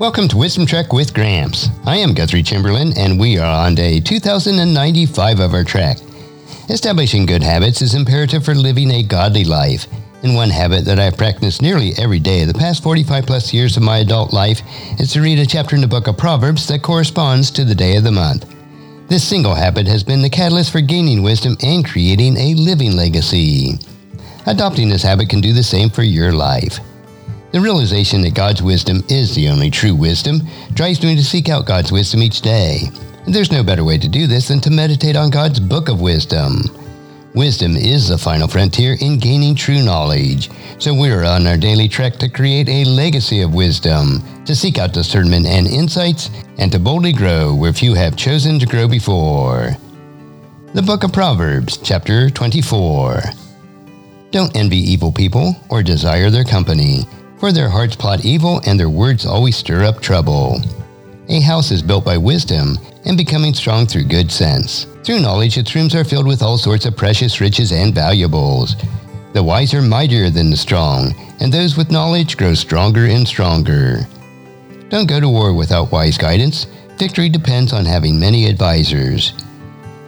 Welcome to Wisdom Trek with Gramps. I am Guthrie Chamberlain, and we are on day 2095 of our trek. Establishing good habits is imperative for living a godly life. And one habit that I've practiced nearly every day the past 45 plus years of my adult life is to read a chapter in the book of Proverbs that corresponds to the day of the month. This single habit has been the catalyst for gaining wisdom and creating a living legacy. Adopting this habit can do the same for your life. The realization that God's wisdom is the only true wisdom drives me to seek out God's wisdom each day. And there's no better way to do this than to meditate on God's book of wisdom. Wisdom is the final frontier in gaining true knowledge. So we're on our daily trek to create a legacy of wisdom, to seek out discernment and insights, and to boldly grow where few have chosen to grow before. The Book of Proverbs, chapter 24. Don't envy evil people or desire their company for their hearts plot evil and their words always stir up trouble. A house is built by wisdom and becoming strong through good sense. Through knowledge, its rooms are filled with all sorts of precious riches and valuables. The wise are mightier than the strong, and those with knowledge grow stronger and stronger. Don't go to war without wise guidance. Victory depends on having many advisers.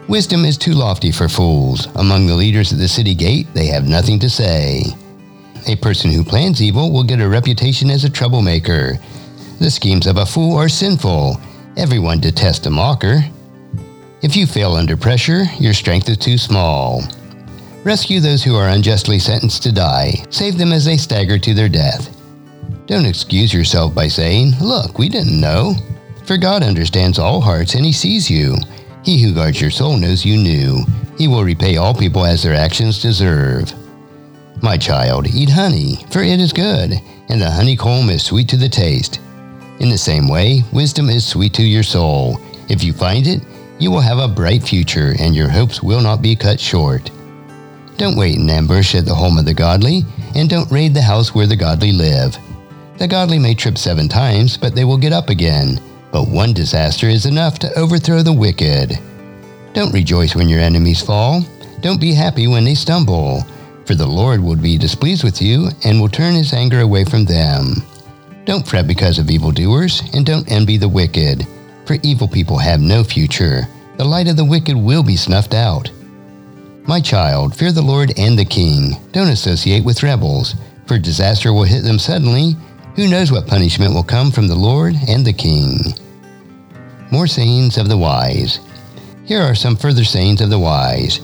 Wisdom is too lofty for fools. Among the leaders of the city gate, they have nothing to say. A person who plans evil will get a reputation as a troublemaker. The schemes of a fool are sinful. Everyone detests a mocker. If you fail under pressure, your strength is too small. Rescue those who are unjustly sentenced to die. Save them as they stagger to their death. Don't excuse yourself by saying, Look, we didn't know. For God understands all hearts and He sees you. He who guards your soul knows you knew. He will repay all people as their actions deserve. My child, eat honey, for it is good, and the honeycomb is sweet to the taste. In the same way, wisdom is sweet to your soul. If you find it, you will have a bright future, and your hopes will not be cut short. Don't wait in ambush at the home of the godly, and don't raid the house where the godly live. The godly may trip seven times, but they will get up again. But one disaster is enough to overthrow the wicked. Don't rejoice when your enemies fall. Don't be happy when they stumble for the Lord will be displeased with you and will turn his anger away from them. Don't fret because of evildoers, and don't envy the wicked, for evil people have no future. The light of the wicked will be snuffed out. My child, fear the Lord and the king. Don't associate with rebels, for disaster will hit them suddenly. Who knows what punishment will come from the Lord and the king? More sayings of the wise. Here are some further sayings of the wise.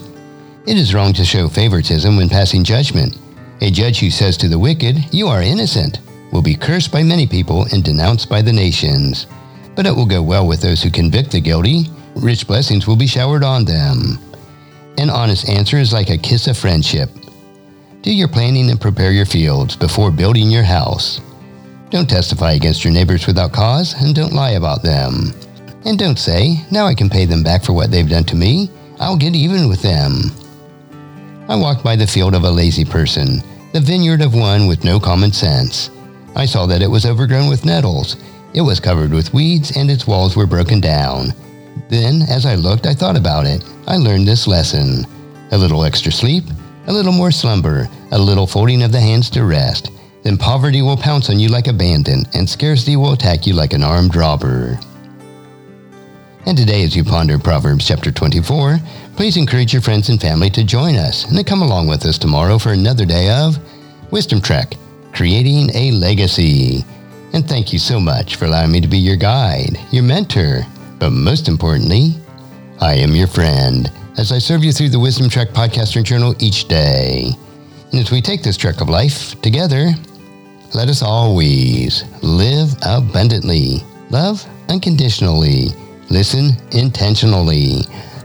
It is wrong to show favoritism when passing judgment. A judge who says to the wicked, You are innocent, will be cursed by many people and denounced by the nations. But it will go well with those who convict the guilty. Rich blessings will be showered on them. An honest answer is like a kiss of friendship. Do your planning and prepare your fields before building your house. Don't testify against your neighbors without cause, and don't lie about them. And don't say, Now I can pay them back for what they've done to me. I'll get even with them. I walked by the field of a lazy person, the vineyard of one with no common sense. I saw that it was overgrown with nettles. It was covered with weeds, and its walls were broken down. Then, as I looked, I thought about it. I learned this lesson. A little extra sleep, a little more slumber, a little folding of the hands to rest. Then poverty will pounce on you like a bandit, and scarcity will attack you like an armed robber. And today, as you ponder Proverbs chapter 24, please encourage your friends and family to join us and to come along with us tomorrow for another day of Wisdom Trek, creating a legacy. And thank you so much for allowing me to be your guide, your mentor, but most importantly, I am your friend as I serve you through the Wisdom Trek podcast and journal each day. And as we take this trek of life together, let us always live abundantly, love unconditionally, listen intentionally,